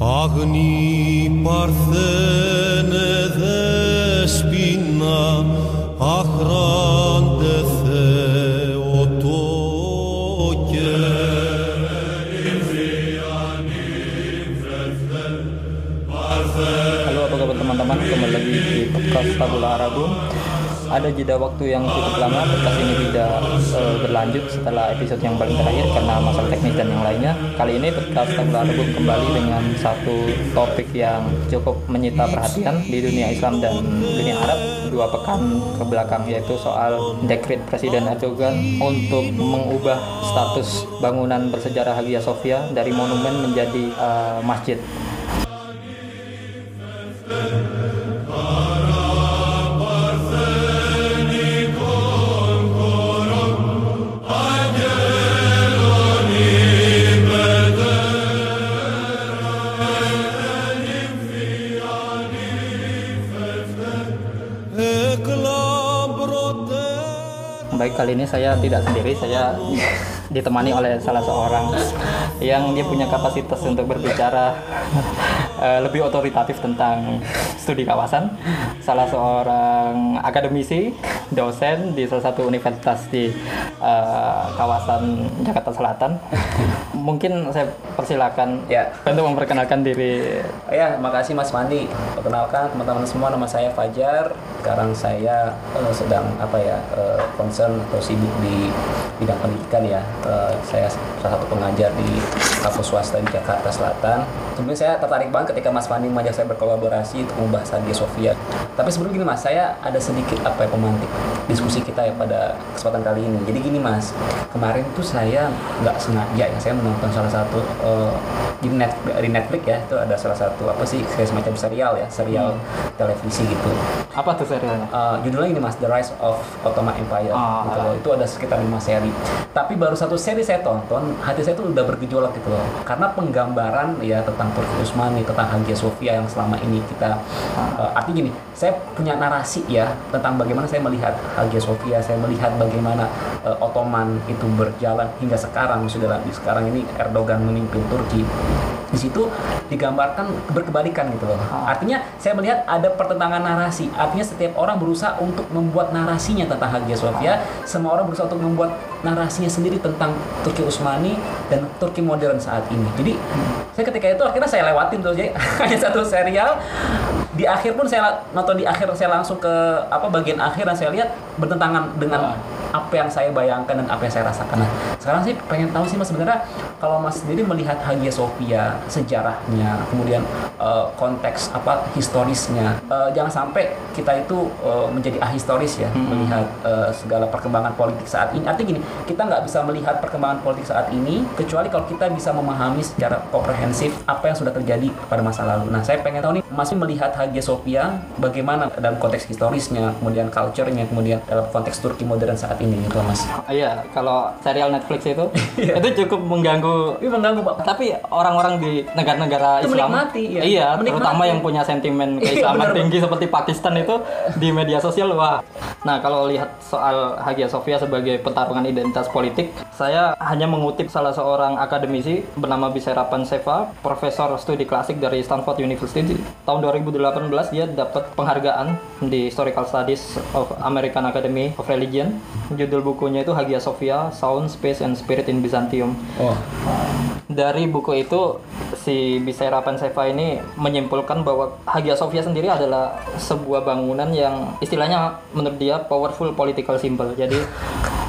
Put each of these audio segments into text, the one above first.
Αγνή παρθένε δεσποινα αχράντε Θεοτόκε. Halo apa kabar teman-teman kembali lagi di podcast Tabula Arabum ada jeda waktu yang cukup lama podcast ini tidak uh, berlanjut setelah episode yang paling terakhir karena masalah teknis dan yang lainnya. Kali ini podcast Arabum kembali dengan satu topik yang cukup menyita perhatian di dunia Islam dan dunia Arab. Dua pekan ke belakang yaitu soal dekret Presiden Erdogan untuk mengubah status bangunan bersejarah Hagia Sophia dari monumen menjadi uh, masjid kali ini saya tidak sendiri, saya ditemani oleh salah seorang yang dia punya kapasitas untuk berbicara uh, lebih otoritatif tentang studi kawasan. Salah seorang akademisi, dosen di salah satu universitas di uh, kawasan Jakarta Selatan. Mungkin saya persilakan Ya. untuk memperkenalkan diri. Ya, makasih Mas Mandi. Perkenalkan teman-teman semua, nama saya Fajar. Sekarang saya eh, sedang apa ya eh, concern atau sibuk di bidang pendidikan ya. Eh, saya salah satu pengajar di kampus swasta di Jakarta Selatan. Sebenarnya saya tertarik banget ketika Mas Mandi mengajak saya berkolaborasi untuk membahas Hagia Sophia. Tapi sebelum gini Mas, saya ada sedikit apa ya pemantik diskusi kita ya pada kesempatan kali ini. Jadi gini Mas, kemarin tuh saya nggak sengaja ya saya menonton salah satu eh, di, net, di Netflix ya itu ada salah satu apa sih kayak semacam serial ya serial televisi gitu Apa tuh serialnya? Eh, judulnya ini mas The Rise of Ottoman Empire Ah, gitu loh. itu ada sekitar lima seri. Tapi baru satu seri saya tonton hati saya tuh udah bergejolak gitu loh. Karena penggambaran ya tentang Turki Utsmani tentang Hagia Sophia yang selama ini kita eh, artinya gini saya punya narasi ya tentang bagaimana saya melihat Hagia Sophia saya melihat bagaimana eh, Ottoman itu berjalan hingga sekarang sudah di sekarang ini Erdogan memimpin Turki di situ digambarkan berkebalikan gitu loh. Artinya saya melihat ada pertentangan narasi. Artinya setiap orang berusaha untuk membuat narasinya tentang Hagia Sophia, semua orang berusaha untuk membuat narasinya sendiri tentang Turki Utsmani dan Turki modern saat ini. Jadi saya ketika itu akhirnya saya lewatin tuh jadi hanya satu serial di akhir pun saya nonton di akhir saya langsung ke apa bagian akhir dan saya lihat bertentangan dengan apa yang saya bayangkan dan apa yang saya rasakan. Nah, sekarang sih pengen tahu sih mas sebenarnya kalau mas sendiri melihat Hagia Sophia sejarahnya, kemudian eh, konteks apa historisnya, eh, jangan sampai kita itu eh, menjadi ahistoris ya melihat eh, segala perkembangan politik saat ini. Artinya gini, kita nggak bisa melihat perkembangan politik saat ini kecuali kalau kita bisa memahami secara komprehensif apa yang sudah terjadi pada masa lalu. Nah, saya pengen tahu nih, mas melihat Hagia Sophia bagaimana dalam konteks historisnya, kemudian culture-nya, kemudian dalam konteks Turki modern saat ini gitu mas. Iya, kalau serial Netflix itu Iya. itu cukup mengganggu Ini mengganggu pak. tapi orang-orang di negara-negara Islam menikmati, ya. iya Menikmati. terutama yang punya sentimen keislaman benar, tinggi seperti Pakistan itu di media sosial wah nah kalau lihat soal Hagia Sophia sebagai pertarungan identitas politik saya hanya mengutip salah seorang akademisi bernama Bisera Panseva profesor studi klasik dari Stanford University tahun 2018 dia dapat penghargaan di Historical Studies of American Academy of Religion judul bukunya itu Hagia Sophia Sound Space and Spirit in Byzantium Oh, dari buku itu si Bisera Panseva ini menyimpulkan bahwa Hagia Sophia sendiri adalah sebuah bangunan yang istilahnya menurut dia powerful political symbol. Jadi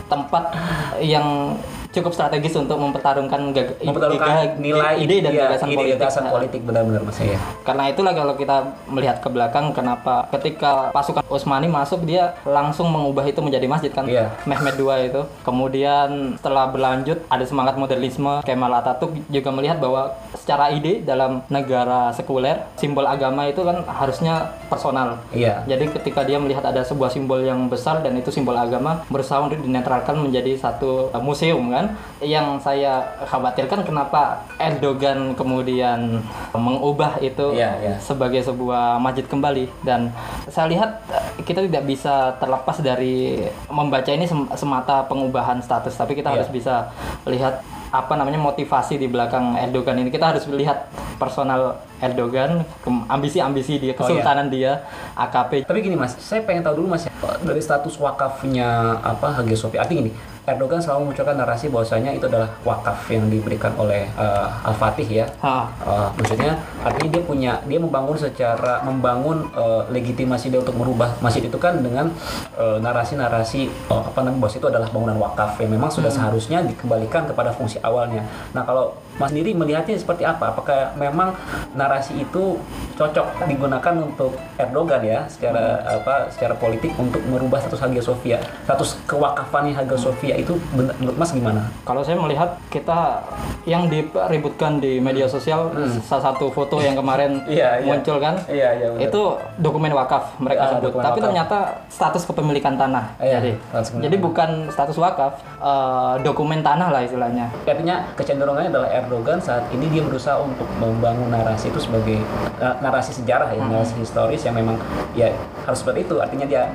tempat yang cukup strategis untuk mempertarungkan gag- mempertaruhkan ide- nilai ide dan iya, gagasan ide, politik. gagasan Nah, politik benar-benar mas ya. karena itulah kalau kita melihat ke belakang kenapa ketika pasukan Utsmani masuk dia langsung mengubah itu menjadi masjid kan Iya. Mehmed II itu. Kemudian setelah berlanjut ada semangat modernisme Kemal Atatürk juga melihat bahwa secara ide dalam negara sekuler simbol agama itu kan harusnya personal. Iya. Jadi ketika dia melihat ada sebuah simbol yang besar dan itu simbol agama berusaha untuk dinetralkan menjadi satu uh, museum kan. Yang saya khawatirkan kenapa Erdogan kemudian mengubah itu Iya, iya. sebagai sebuah masjid kembali dan saya lihat uh, kita tidak bisa terlepas dari membaca ini sem- semata pengubahan status tapi kita Iya. harus bisa lihat apa namanya motivasi di belakang Erdogan ini kita harus lihat personal Erdogan ambisi-ambisi dia kesultanan dia AKP Tapi gini mas, saya pengen tahu dulu mas ya, dari status wakafnya apa Hagia Sophia. Artinya gini, Erdogan selalu memunculkan narasi bahwasanya itu adalah wakaf yang diberikan oleh eh, Al-Fatih ya. Ha, Eh, maksudnya artinya dia punya dia membangun secara membangun eh, legitimasi dia untuk merubah masjid itu kan dengan narasi-narasi eh, apa namanya bahwa itu adalah bangunan wakaf yang memang sudah seharusnya dikembalikan kepada fungsi awalnya. Nah kalau Mas sendiri melihatnya seperti apa? Apakah memang narasi itu cocok digunakan untuk Erdogan ya secara apa secara politik untuk merubah status Hagia Sophia, status kewakafannya Hagia Sophia itu menurut Mas gimana? kalau saya melihat kita yang diributkan di media sosial salah satu foto yang kemarin Hmm. Iya, iya. muncul kan Iya iya benar. itu dokumen wakaf mereka Ah, sebut tapi wakaf. ternyata status kepemilikan tanah Iya, jadi jadi bukan status wakaf eh, dokumen tanah lah istilahnya Artinya kecenderungannya adalah Erdogan saat ini dia berusaha untuk membangun narasi itu sebagai eh, narasi sejarah ya, narasi historis yang memang ya harus seperti itu. Artinya dia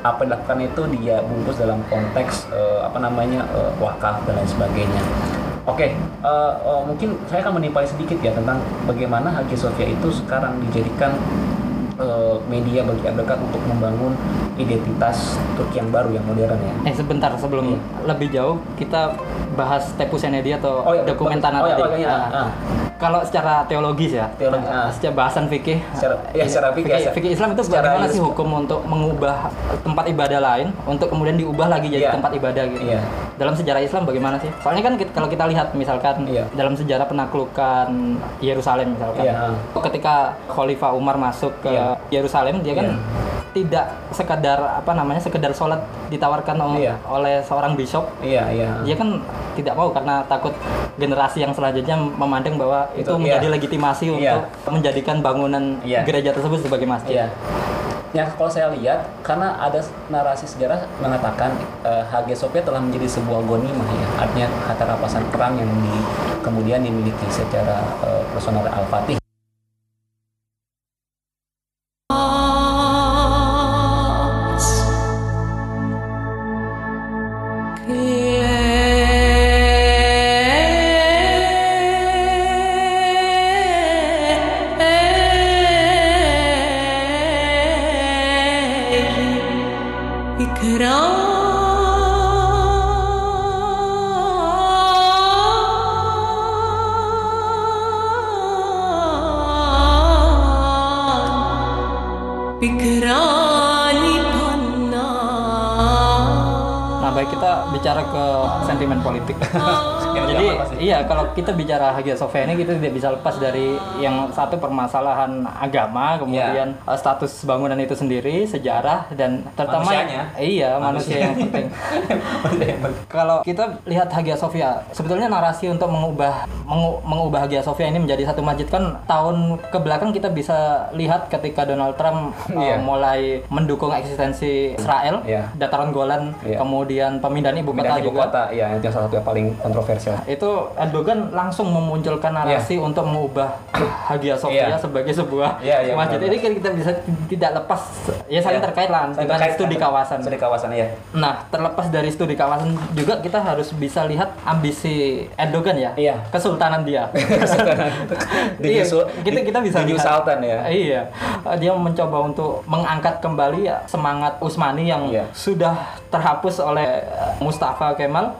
apa yang dilakukan itu dia bungkus dalam konteks eh, apa namanya eh, wakaf dan lain sebagainya. Oke, eh, eh, mungkin saya akan menimpali sedikit ya tentang bagaimana Hagia Sophia itu sekarang dijadikan eh, media bagi Erdogan untuk membangun identitas Turki yang baru yang modern ya. eh sebentar sebelum lebih jauh kita bahas Tepus Senedi atau Oh iya, dokumen tanah Oh iya, tadi oh iya, Nah, ah. kalau secara teologis ya Teologi, eh, ah. secara bahasan fikih Secara- ya, secara fikih, fikih, ya. fikih Islam itu Secara bagaimana sih hukum untuk mengubah tempat ibadah lain untuk kemudian diubah lagi jadi Iya. tempat ibadah gitu Iya. Dalam sejarah Islam bagaimana sih soalnya kan kita- kalau kita lihat misalkan Iya. dalam sejarah penaklukan Yerusalem misalkan Iya. ketika Khalifah Umar masuk ke Iya. Yerusalem dia kan Iya. tidak sekedar apa namanya sekedar sholat ditawarkan oleh, Iya. oleh seorang bishop Iya, iya. dia kan tidak mau karena takut generasi yang selanjutnya memandang bahwa itu, Itu, menjadi iya. legitimasi Iya. untuk menjadikan bangunan Iya. gereja tersebut sebagai masjid. Ya kalau saya lihat karena ada narasi sejarah mengatakan eh, Hagia Sophia telah menjadi sebuah gonimah ya, artinya harta rampasan perang yang di, kemudian dimiliki secara eh, personal Al-Fatih. Iya kalau kita bicara Hagia Sophia ini kita tidak bisa lepas dari yang satu permasalahan agama, kemudian Iya. eh, status bangunan itu sendiri, sejarah dan terutama Manusianya. iya manusia yang penting. Kalau kita lihat Hagia Sophia, sebetulnya narasi untuk mengubah mengu- mengubah Hagia Sophia ini menjadi satu masjid kan tahun ke belakang kita bisa lihat ketika Donald Trump uh, Iya. mulai mendukung eksistensi Israel, Iya. dataran Golan, Iya. kemudian pemindahan ibu kota Pemindahan ibu juga. kota, ya itu salah satu yang paling kontroversial. Itu Erdogan langsung memunculkan narasi untuk mengubah Hagia Sophia Iya. sebagai sebuah Iya, iya, masjid. benar, Ini kan kita bisa tidak lepas ya saling Iya. terkait lah Saling dengan terkait, studi kan? kawasan. Studi kawasan ya. Nah, terlepas dari studi kawasan juga kita harus bisa lihat ambisi Erdogan ya. Iya. Kesultanan dia. Di Iya, kita kita bisa di. Sultan ya. Iya. Dia mencoba untuk mengangkat kembali ya semangat Utsmani yang Iya. sudah terhapus oleh uh, Mustafa Kemal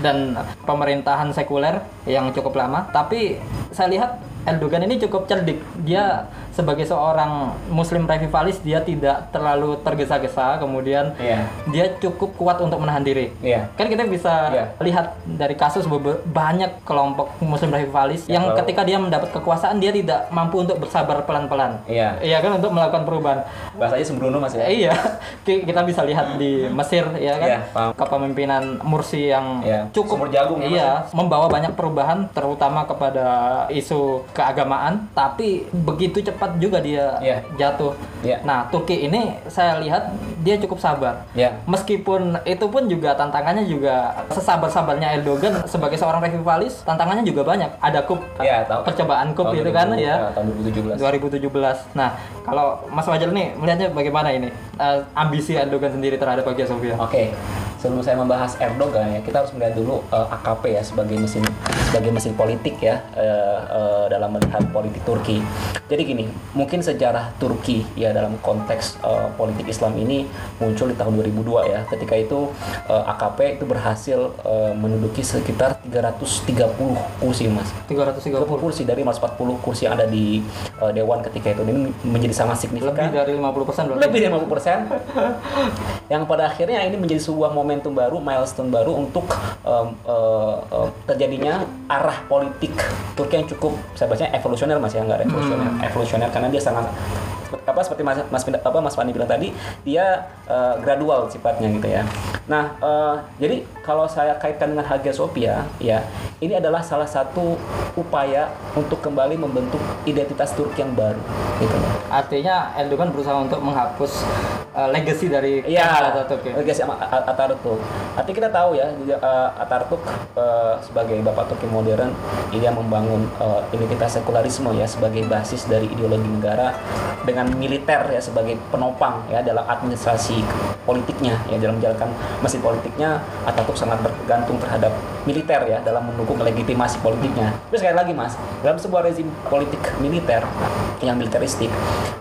dan pemerintahan sekuler yang cukup lama. Tapi saya lihat Erdogan ini cukup cerdik. Dia sebagai seorang Muslim revivalis dia tidak terlalu tergesa-gesa. Kemudian Iya. dia cukup kuat untuk menahan diri. Iya. Kan kita bisa Iya. lihat dari kasus banyak kelompok Muslim revivalis Ya, yang kalau- ketika dia mendapat kekuasaan dia tidak mampu untuk bersabar pelan-pelan. Iya. Iya kan untuk melakukan perubahan. Bahasanya sembrono Mas ya. Eh, iya, Ki- kita bisa lihat di Mesir ya kan Iya, paham. kepemimpinan Mursi yang Iya, cukup sumur jagung ya, iya membawa banyak perubahan terutama kepada isu keagamaan tapi begitu cepat juga dia Iya. jatuh. Iya. Nah Turki ini saya lihat dia cukup sabar. Iya. Meskipun itu pun juga tantangannya juga sesabar-sabarnya Erdogan sebagai seorang revivalis tantangannya juga banyak. Ada kup Iya, tahu. percobaan kup Tahun itu kan 2000, ya. Tahun 2017. 2017. Nah, kalau Mas Fajar nih melihatnya bagaimana ini Eh, ambisi Erdogan sendiri terhadap Hagia Sophia? Oke, sebelum saya membahas Erdogan ya, kita harus melihat dulu eh, AKP ya sebagai mesin sebagai mesin politik ya eh, eh, dalam melihat politik Turki. Jadi gini, mungkin sejarah Turki ya dalam konteks eh, politik Islam ini muncul di tahun 2002 ya. Ketika itu eh, AKP itu berhasil eh, menduduki sekitar 330 kursi Mas. 330 30 kursi dari 140 kursi yang ada di eh, dewan ketika itu ini menjadi sangat signifikan lebih dari 50 persen lebih dari 50 persen yang pada akhirnya ini menjadi sebuah momentum baru milestone baru untuk em, eh, eh, terjadinya arah politik. Turki yang cukup saya bacanya evolusioner mas ya nggak revolusioner. Evolusioner karena dia sangat apa seperti mas mas apa mas Fani bilang tadi dia eh, gradual sifatnya gitu ya nah eh, jadi kalau saya kaitkan dengan Hagia Sophia ya ini adalah salah satu upaya untuk kembali membentuk identitas Turki yang baru gitu artinya Erdogan berusaha untuk menghapus uh, legacy dari Iya, Atatürk ya. Legacy Atatürk. Artinya kita tahu ya, Atatürk eh, sebagai bapak Turki modern, dia membangun eh, identitas sekularisme ya sebagai basis dari ideologi negara dengan militer ya sebagai penopang ya dalam administrasi politiknya ya dalam menjalankan mesin politiknya Atatürk sangat bergantung terhadap militer ya dalam mendukung legitimasi politiknya. Tapi sekali lagi mas, dalam sebuah rezim politik militer yang militeristik,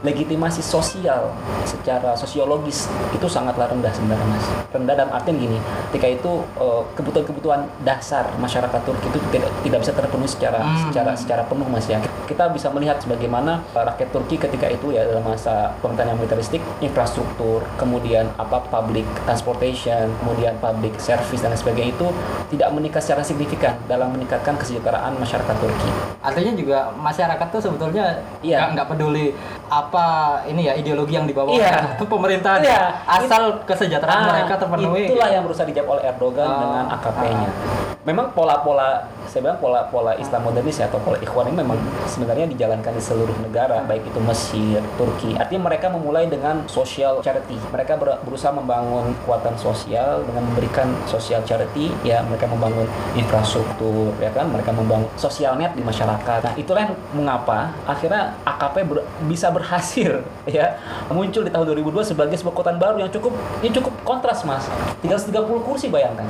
legitimasi sosial secara sosiologis itu sangatlah rendah sebenarnya mas. Rendah dalam artian gini, ketika itu eh, kebutuhan-kebutuhan dasar masyarakat Turki itu tidak tidak bisa terpenuhi secara Hmm. secara secara penuh mas ya. Kita bisa melihat sebagaimana rakyat Turki ketika itu ya dalam masa pemerintahan yang militeristik, infrastruktur, kemudian apa public transportation, kemudian public service dan sebagainya itu tidak meningkat secara signifikan dalam meningkatkan kesejahteraan masyarakat Turki. Artinya juga masyarakat tuh sebetulnya Iya. nggak peduli apa ini ya ideologi yang dibawa Iya. oleh pemerintahan Iya. asal kesejahteraan Ah, mereka terpenuhi. Itulah yang berusaha dijawab oleh Erdogan Oh, dengan AKP-nya. ah. Memang pola-pola saya bilang pola-pola Islam modernis ya, atau pola Ikhwan ini memang sebenarnya dijalankan di seluruh negara, baik itu Mesir, Turki. Artinya mereka memulai dengan social charity. Mereka ber- berusaha membangun kekuatan sosial dengan memberikan social charity, ya mereka membangun infrastruktur, ya kan, mereka membangun social net di masyarakat. Nah, itulah yang mengapa akhirnya AKP ber- bisa berhasil ya muncul di tahun 2002 sebagai sebuah kekuatan baru yang cukup yang cukup kontras mas. 330 kursi bayangkan.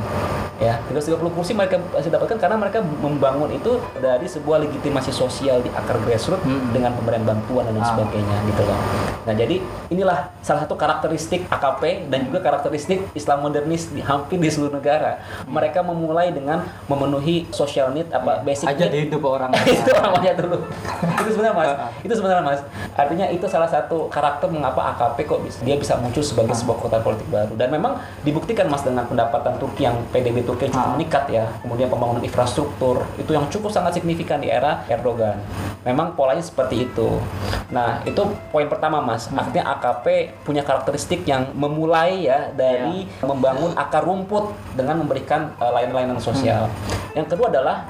Ya 330 kursi mereka bisa dapatkan karena mereka membangun itu dari sebuah legitimasi sosial di akar grassroots Hmm. dengan pemberian bantuan dan Ah. sebagainya gitu loh. Nah jadi inilah salah satu karakteristik AKP dan juga karakteristik Islam modernis di hampir di seluruh negara. Mereka memulai dengan memenuhi social need apa basic aja need. hidup orang itu namanya dulu. Itu sebenarnya mas. Itu sebenarnya mas. Artinya itu salah satu karakter mengapa AKP kok bisa dia bisa muncul sebagai sebuah kota politik baru. Dan memang dibuktikan mas dengan pendapatan Turki yang PDB Turki cukup Ah. meningkat ya. Kemudian pembangunan infrastruktur itu yang cukup sangat signifikan di era Erdogan. Memang polanya seperti itu. Nah itu poin pertama mas. Artinya AKP punya karakteristik yang memulai ya dari membangun akar rumput dengan memberikan eh, layanan-layanan sosial. Yang kedua adalah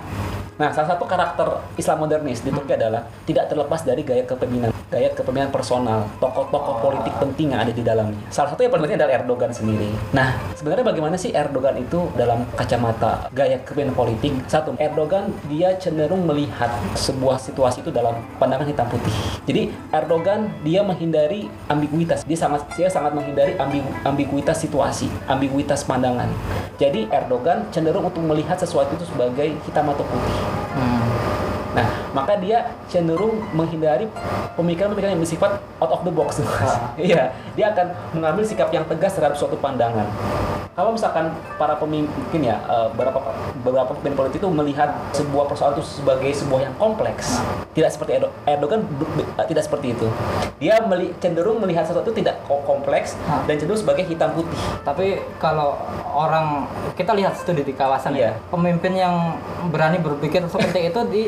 Nah, salah satu karakter Islam modernis di Turki adalah tidak terlepas dari gaya kepemimpinan, gaya kepemimpinan personal, tokoh-tokoh politik penting yang ada di dalamnya. Salah satu yang paling penting adalah Erdogan sendiri. Nah, sebenarnya bagaimana sih Erdogan itu dalam kacamata gaya kepemimpinan politik? Satu, Erdogan dia cenderung melihat sebuah situasi itu dalam pandangan hitam putih. Jadi Erdogan dia menghindari ambiguitas. Dia sangat dia sangat menghindari ambigu- ambiguitas situasi, ambiguitas pandangan. Jadi Erdogan cenderung untuk melihat sesuatu itu sebagai hitam atau putih. Hmm. Nah, maka dia cenderung menghindari pemikiran-pemikiran yang bersifat out of the box. Ah. Iya, dia akan mengambil sikap yang tegas terhadap suatu pandangan. Kalau misalkan para pemimpin ya, eh, beberapa beberapa pemimpin politik itu melihat sebuah persoalan itu sebagai sebuah yang kompleks, tidak seperti Erdo- Erdogan eh, tidak seperti itu. Dia meli- cenderung melihat sesuatu itu tidak ko- kompleks Ah. dan cenderung sebagai hitam putih. Tapi kalau orang kita lihat studi di kawasan Iya. ya, pemimpin yang berani berpikir seperti itu di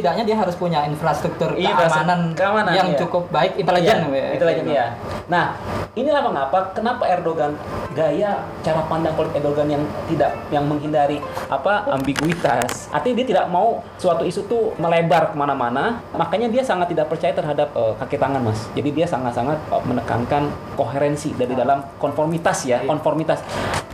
setidaknya dia harus punya infrastruktur Iya, keamanan, keamanan, yang iya. cukup baik, intelijen Iya, ya. intelijen ya. Nah, inilah mengapa kenapa Erdogan gaya cara pandang politik Erdogan yang tidak yang menghindari apa ambiguitas. Artinya dia tidak mau suatu isu tuh melebar ke mana-mana. Makanya dia sangat tidak percaya terhadap eh, kaki tangan mas. Jadi dia sangat-sangat eh, menekankan koherensi dari dalam konformitas ya, konformitas.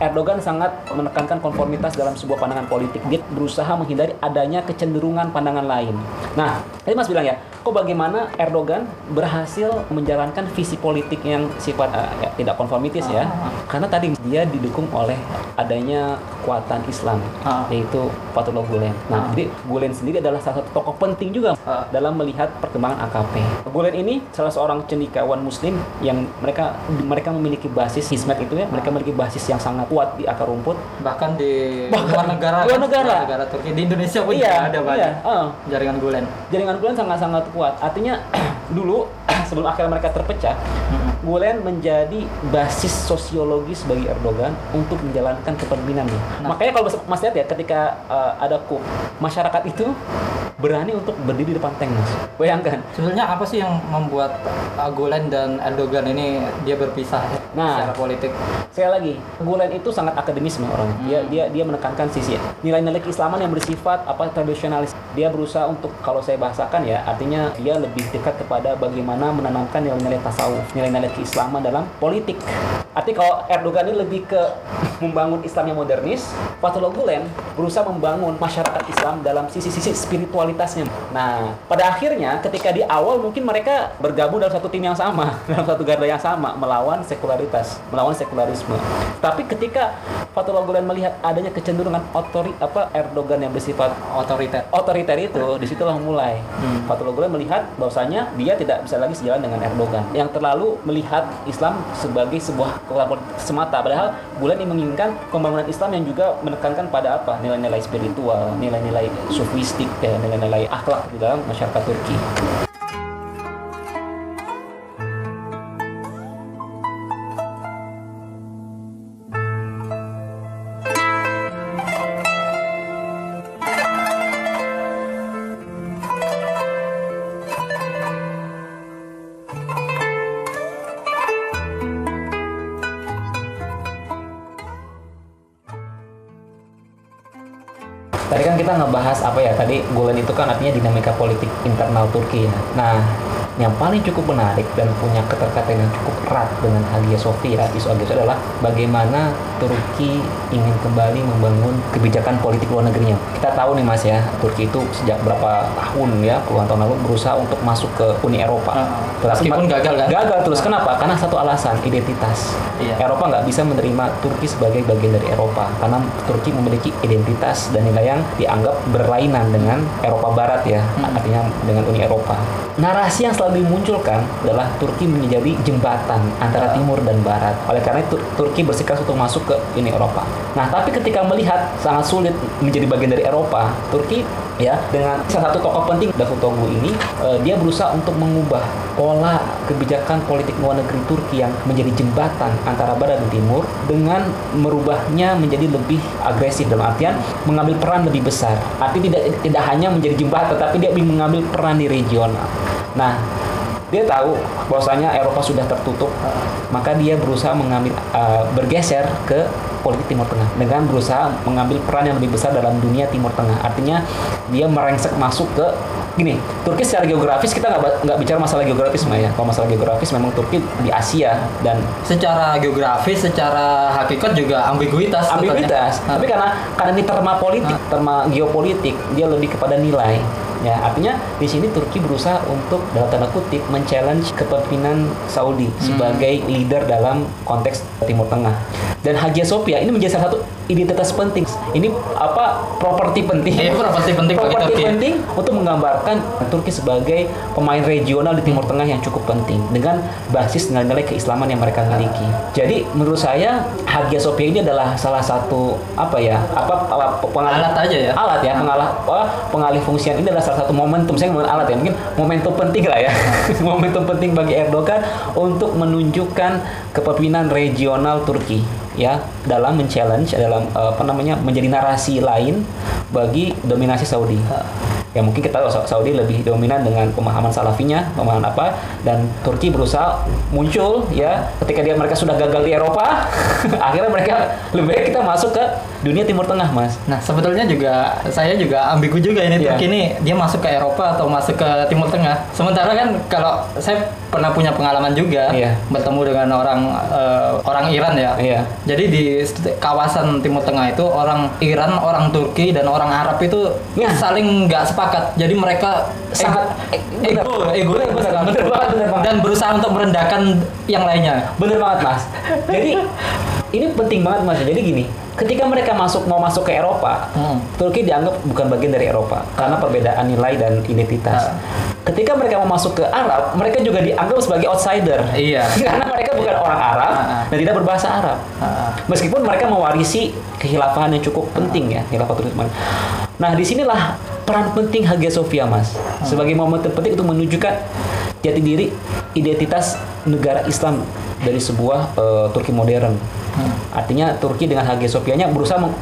Erdogan sangat menekankan konformitas dalam sebuah pandangan politik. Dia berusaha menghindari adanya kecenderungan pandangan lain. Nah, tadi Mas bilang ya, kok bagaimana Erdogan berhasil menjalankan visi politik yang sifat eh, ya, tidak konformitis ya? Ah. Karena tadi dia didukung oleh adanya kekuatan Islam, Ah. yaitu Fatullah Gulen. Nah, Ah. jadi Gulen sendiri adalah salah satu tokoh penting juga Ah. dalam melihat perkembangan AKP. Gulen ini salah seorang cendekiawan Muslim yang mereka mereka memiliki basis Hizmet itu ya, mereka memiliki basis yang sangat kuat di akar rumput. bahkan di Bahkan luar negara luar kan? negara. Luar negara Turki di Indonesia pun juga iya, ada banyak iya, ah. jaringan Gulen jaringan Gulen sangat-sangat kuat. Artinya dulu sebelum akhirnya mereka terpecah, Gulen menjadi basis sosiologis bagi Erdogan untuk menjalankan kepemimpinannya. Nah. Makanya kalau Mas- lihat ya ketika uh, ada coup, masyarakat itu berani untuk berdiri di depan tank, Mas. Bayangkan. sebenarnya apa sih yang membuat uh, Gulen dan Erdogan ini dia berpisah Nah. secara politik Sekali lagi, Gulen itu sangat akademis memang orangnya. Dia dia dia menekankan sisi nilai-nilai keislaman yang bersifat apa tradisionalis. Dia berusaha untuk kalau saya bahasakan ya, artinya dia lebih dekat kepada bagaimana menanamkan nilai-nilai tasawuf, nilai-nilai keislaman dalam politik. Artinya kalau Erdogan ini lebih ke membangun Islam yang modernis, Fatullah Gulen berusaha membangun masyarakat Islam dalam sisi-sisi spiritualitasnya. Nah, pada akhirnya ketika di awal mungkin mereka bergabung dalam satu tim yang sama, dalam satu garda yang sama, melawan sekularitas, melawan sekularisme. Tapi ketika Fatullah Gulen melihat adanya kecenderungan otori apa Erdogan yang bersifat otoriter otoriter itu di situlah mulai Hmm. Fatullah Gulen melihat bahwasanya dia tidak bisa lagi sejalan dengan Erdogan yang terlalu melihat Islam sebagai sebuah kekuatan politik semata padahal Gulen ini menginginkan pembangunan Islam yang juga menekankan pada apa? Nilai-nilai spiritual nilai-nilai sufistik nilai-nilai akhlak di dalam masyarakat Turki kita ngebahas apa ya? Tadi Gulen itu kan artinya dinamika politik internal Turki ya. Nah, yang paling cukup menarik dan punya keterkaitan yang cukup erat dengan Hagia Sophia, isu Hagia Sophia adalah bagaimana Turki ingin kembali membangun kebijakan politik luar negerinya. Kita tahu nih Mas ya, Turki itu sejak berapa tahun ya, puluhan tahun lalu berusaha untuk masuk ke Uni Eropa. Ah, Terus meskipun gagal kan? Gagal terus kenapa? Karena satu alasan identitas. Iya. Eropa nggak bisa menerima Turki sebagai bagian dari Eropa karena Turki memiliki identitas dan nilai yang dianggap berlainan dengan Eropa Barat ya, Hmm. artinya dengan Uni Eropa. Narasi yang selalu dimunculkan adalah Turki menjadi jembatan antara timur dan barat. Oleh karena itu Turki bersikeras untuk masuk ke Uni Eropa. Nah, tapi ketika melihat sangat sulit menjadi bagian dari Eropa, Turki ya dengan salah satu tokoh penting Davutoglu ini eh, dia berusaha untuk mengubah pola kebijakan politik luar negeri Turki yang menjadi jembatan antara barat dan timur dengan merubahnya menjadi lebih agresif dalam artian mengambil peran lebih besar. Artinya tidak tidak hanya menjadi jembatan tapi dia mengambil peran di regional. Nah, dia tahu bahwasanya Eropa sudah tertutup, maka dia berusaha mengambil uh, bergeser ke politik Timur Tengah dengan berusaha mengambil peran yang lebih besar dalam dunia Timur Tengah. Artinya dia merengsek masuk ke gini, Turki secara geografis kita nggak nggak bicara masalah geografis Mah, ya. Kalau masalah geografis memang Turki di Asia dan secara geografis secara hakikat juga ambiguitas ambiguitas. Tapi karena karena ini terma politik, terma geopolitik, dia lebih kepada nilai. Ya, artinya di sini Turki berusaha untuk dalam tanda kutip men-challenge kepemimpinan Saudi sebagai leader dalam konteks Timur Tengah. Dan Hagia Sophia ini menjadi salah satu identitas penting. Ini apa properti penting. Iya, properti penting bagi Properti Turki. penting untuk menggambarkan Turki sebagai pemain regional di Timur Tengah yang cukup penting dengan basis nilai-nilai keislaman yang mereka miliki. Jadi menurut saya Hagia Sophia ini adalah salah satu apa ya apa, apa pengalih- Alat aja ya? alat ya pengalah apa, pengalih fungsian ini adalah salah satu momentum saya ngomongin alat ya mungkin momentum penting lah ya momentum penting bagi Erdogan untuk menunjukkan kepemimpinan regional Turki ya dalam men-challenge dalam eh, apa namanya menjadi narasi lain bagi dominasi Saudi. Ya mungkin kita tahu Sa- Saudi lebih dominan dengan pemahaman salafinya pemahaman apa dan Turki berusaha muncul ya ketika dia mereka sudah gagal di Eropa akhirnya mereka lebih baik kita masuk ke dunia Timur Tengah, Mas. Nah sebetulnya juga saya juga ambigu juga ini Iya. Turki ini dia masuk ke Eropa atau masuk ke Timur Tengah. Sementara kan kalau saya pernah punya pengalaman juga Iya. bertemu dengan orang eh, orang Iran ya. Iya. Jadi di kawasan Timur Tengah itu orang Iran, orang Turki dan orang Arab itu Iya. saling nggak sepakat. Jadi mereka Sangat- ego, ego, ego, dan berusaha untuk merendahkan yang lainnya. Bener banget mas. Jadi ini penting banget mas. Jadi gini, ketika mereka masuk mau masuk ke Eropa, Hmm. Turki dianggap bukan bagian dari Eropa karena perbedaan nilai dan identitas. Ah. Ketika mereka mau masuk ke Arab, mereka juga dianggap sebagai outsider. Iya. karena mereka bukan orang Arab Ah. dan tidak berbahasa Arab. Ah. Meskipun mereka mewarisi kehilafahan yang cukup penting ya, khilafatul Utsman. Nah, di sinilah peran penting Hagia Sophia, Mas. Sebagai momentum penting untuk menunjukkan jati diri identitas negara Islam dari sebuah eh, Turki modern. Artinya Turki dengan Hagia Sophia-nya berusaha meng-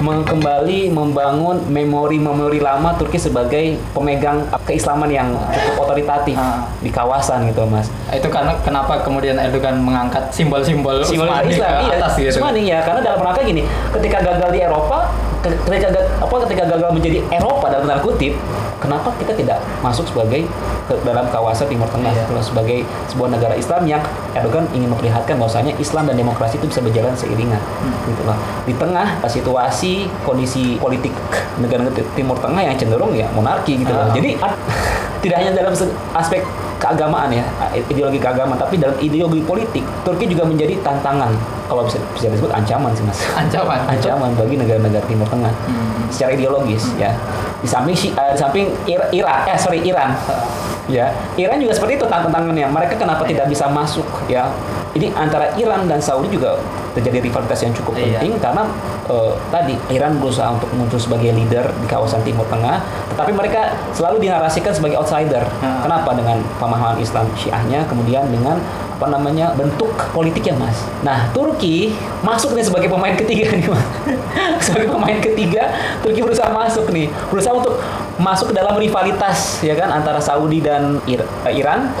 meng- kembali membangun memori-memori lama Turki sebagai pemegang keislaman yang cukup otoritatif Ah. di kawasan gitu, Mas. Itu karena kenapa kemudian Erdogan mengangkat simbol-simbol Islam ke iya atas gitu. Utsmani ya karena dalam rangka gini ketika gagal di Eropa ketika apa ketika gagal menjadi Eropa dalam tanda kutip kenapa kita tidak masuk sebagai ke dalam kawasan Timur Tengah Iya. sebagai sebuah negara Islam yang Erdogan ingin memperlihatkan bahwasanya Islam dan demokrasi itu bisa berjalan seiringan gitu loh di tengah situasi kondisi politik negara-negara Timur Tengah yang cenderung ya monarki gitu loh Ah. jadi ad- tidak hanya dalam aspek keagamaan ya ideologi keagamaan. Tapi dalam ideologi politik Turki juga menjadi tantangan. Kalau bisa bisa disebut ancaman sih mas. Ancaman. ancaman bagi negara-negara Timur Tengah. Hmm. secara ideologis ya. Di samping eh, di samping Ir- Irak eh sorry Iran. Ya Iran juga seperti itu tantangannya. Mereka kenapa tidak bisa masuk ya ini antara Iran dan Saudi juga terjadi rivalitas yang cukup Iya. penting karena eh, tadi Iran berusaha untuk muncul sebagai leader di kawasan Timur Tengah tetapi mereka selalu dinarasikan sebagai outsider Hmm. kenapa dengan pemahaman Islam Syiahnya kemudian dengan apa namanya bentuk politiknya mas. Nah Turki masuk nih sebagai pemain ketiga nih mas. sebagai pemain ketiga Turki berusaha masuk nih, berusaha untuk masuk ke dalam rivalitas ya kan antara Saudi dan Ir- eh, Iran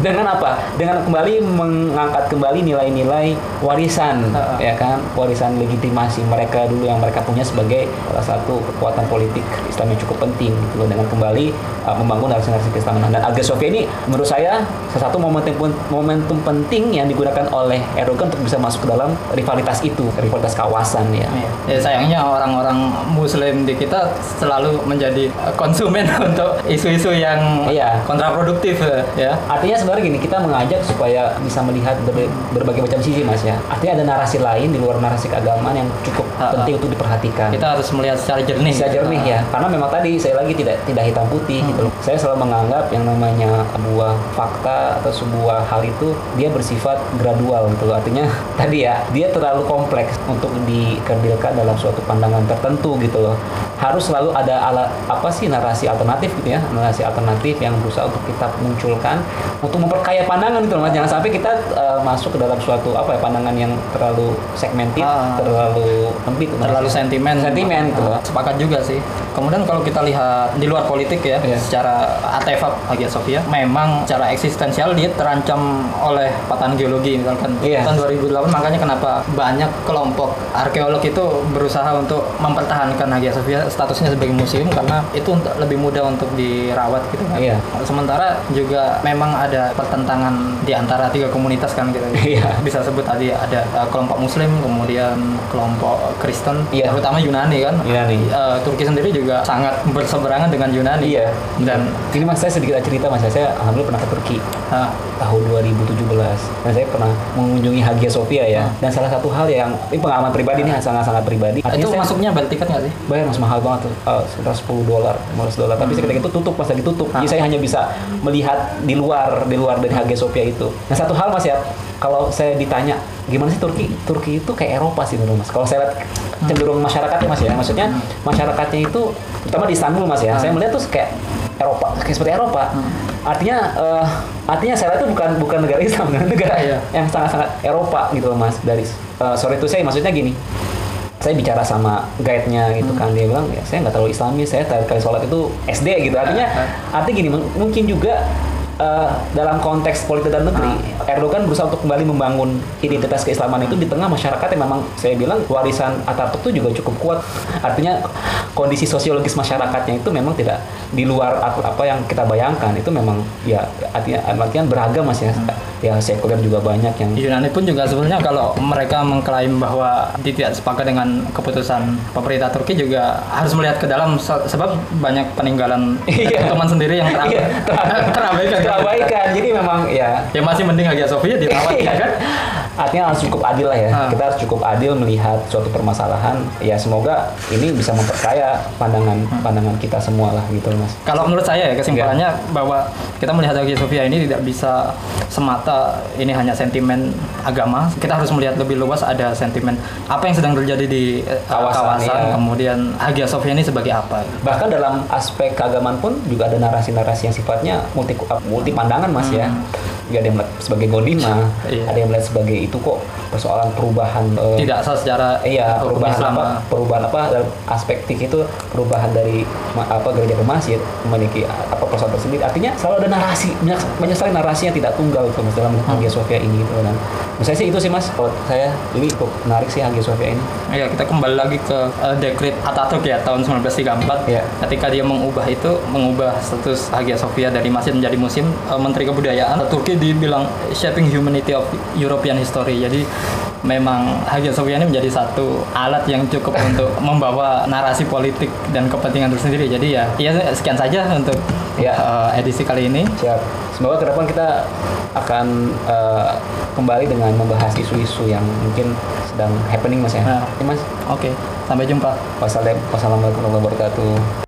dengan apa? Dengan kembali mengangkat kembali nilai-nilai warisan Heeh. ya kan, warisan legitimasi mereka dulu yang mereka punya sebagai salah satu kekuatan politik Islam yang cukup penting gitu loh dengan kembali uh, membangun narasi-narasi keislaman dan Hagia Sophia ini menurut saya salah satu momentum momentum penting yang digunakan oleh Erdogan untuk bisa masuk ke dalam rivalitas itu, rivalitas kawasan ya. Iya. Ya sayangnya orang-orang Muslim di kita selalu menjadi konsumen untuk isu-isu yang Iya. kontraproduktif ya. Artinya sebenarnya gini, kita mengajak supaya bisa melihat ber- berbagai macam sisi mas ya. Artinya ada narasi lain di luar narasi keagamaan yang cukup Ha-ha. penting untuk diperhatikan. Kita harus melihat secara jernih. bisa jernih ya karena memang tadi saya lagi tidak tidak hitam putih gitu loh saya selalu menganggap yang namanya sebuah fakta atau sebuah hal itu dia bersifat gradual gitu loh artinya tadi ya dia terlalu kompleks untuk dikerdilkan dalam suatu pandangan tertentu gitu loh harus selalu ada alat apa sih narasi alternatif gitu ya. Narasi alternatif yang berusaha untuk kita munculkan untuk memperkaya pandangan gitu loh mas. Jangan sampai kita uh, masuk ke dalam suatu apa ya pandangan yang terlalu segmented Ah. terlalu sempit terlalu sentimen. Sentimen gitu sepakat juga sih kemudian kalau kita lihat di luar politik ya Iya. secara artefak Hagia Sophia memang secara eksistensial dia terancam oleh patahan geologi misalkan Iya. tahun 2008 makanya kenapa banyak kelompok arkeolog itu berusaha untuk mempertahankan Hagia Sophia statusnya sebagai museum karena itu untuk lebih mudah untuk dirawat gitu kan Iya. sementara juga memang ada pertentangan di antara tiga komunitas kan gitu Iya. bisa sebut tadi ada uh, kelompok Muslim, kemudian kelompok Kristen, Iya. terutama Yunani kan. Yunani. Uh, Turki sendiri juga sangat berseberangan dengan Yunani. Iya. Dan Ini mas saya sedikit cerita mas. Saya alhamdulillah pernah ke Turki. Uh, tahun 2017 dan saya pernah mengunjungi Hagia Sophia ya. Hmm. dan salah satu hal yang ini pengalaman pribadi nih sangat-sangat pribadi. Itu saya masuknya bayar tiket nggak sih? bayar mas. Mahal banget tuh. Eh, sekitar 10 dolar 15 dolar. Tapi ketika itu tutup pas lagi tutup jadi saya hanya bisa melihat di luar di luar dari Hagia Sophia itu. Nah satu hal mas ya. Kalau saya ditanya gimana sih Turki? Turki itu kayak Eropa sih menurut mas. Kalau saya lihat cenderung masyarakatnya mas ya. Maksudnya masyarakatnya itu terutama di Istanbul mas ya. Saya melihat tuh kayak Eropa kayak seperti Eropa. Artinya eh, artinya saya itu bukan bukan negara Islam negara Iya. yang sangat-sangat Eropa gitu loh mas dari eh, sorry itu saya maksudnya gini. Saya bicara sama guide-nya gitu kan dia bilang ya saya nggak terlalu islami saya terakhir kali sholat itu SD gitu. Artinya artinya gini mung- mungkin juga eh, dalam konteks politik dan negeri, Ah. Erdogan berusaha untuk kembali membangun identitas keislaman itu di tengah masyarakat yang memang saya bilang warisan Atatürk itu juga cukup kuat. Artinya kondisi sosiologis masyarakatnya itu memang tidak di luar apa, yang kita bayangkan. Itu memang ya artinya artinya beragam mas ya. Ya sekuler juga banyak yang Yunani pun juga sebenarnya kalau mereka mengklaim bahwa tidak sepakat dengan keputusan pemerintah Turki juga harus melihat ke dalam se- sebab banyak peninggalan Iya. teman sendiri yang Iya, ter- terabaikan. terabaikan. Jadi memang ya Ya masih mending Hagia Sophia dirawat ya kan? Artinya harus cukup adil lah ya. Ah. Kita harus cukup adil melihat suatu permasalahan. Ya semoga ini bisa memperkaya pandangan pandangan kita semua lah gitu mas. Kalau menurut saya ya kesimpulannya Iya. bahwa kita melihat Hagia Sophia ini tidak bisa semata ini hanya sentimen agama. Kita harus melihat lebih luas ada sentimen apa yang sedang terjadi di eh, Kawasan, kawasan, iya. kemudian Hagia Sophia ini sebagai apa. Bahkan dalam aspek keagamaan pun juga ada narasi-narasi yang sifatnya multi multi pandangan mas ya. Juga ada yang melihat sebagai godima. Iya. ada yang melihat sebagai itu kok persoalan perubahan. eh, Tidak secara Iya, perubahan Islam, apa? ah. Perubahan apa dalam aspek fikih itu perubahan dari apa gereja ke masjid memiliki apa persoalan tersendiri. Artinya selalu ada narasi banyak banyak sekali narasi yang tidak tunggal gitu mas dalam Hmm. Hagia Sophia ini gitu dan menurut saya sih itu sih mas kalau saya ini cukup menarik sih Hagia Sophia ini. Ya, kita kembali lagi ke uh, dekret Atatürk ya tahun 1934. Iya. Ketika dia mengubah itu, mengubah status Hagia Sophia dari masjid menjadi museum, uh, Menteri Kebudayaan Turki dibilang shaping humanity of European history. Jadi memang Hagia Sophia ini menjadi satu alat yang cukup untuk membawa narasi politik dan kepentingan tersendiri. Jadi ya, ya sekian saja untuk Ya. uh, edisi kali ini. Siap. Semoga ke depan kita akan eh, kembali dengan membahas isu-isu yang mungkin sedang happening mas ya. Nah. Ya, mas. Oke, sampai jumpa. Wassalamualaikum warahmatullahi wabarakatuh.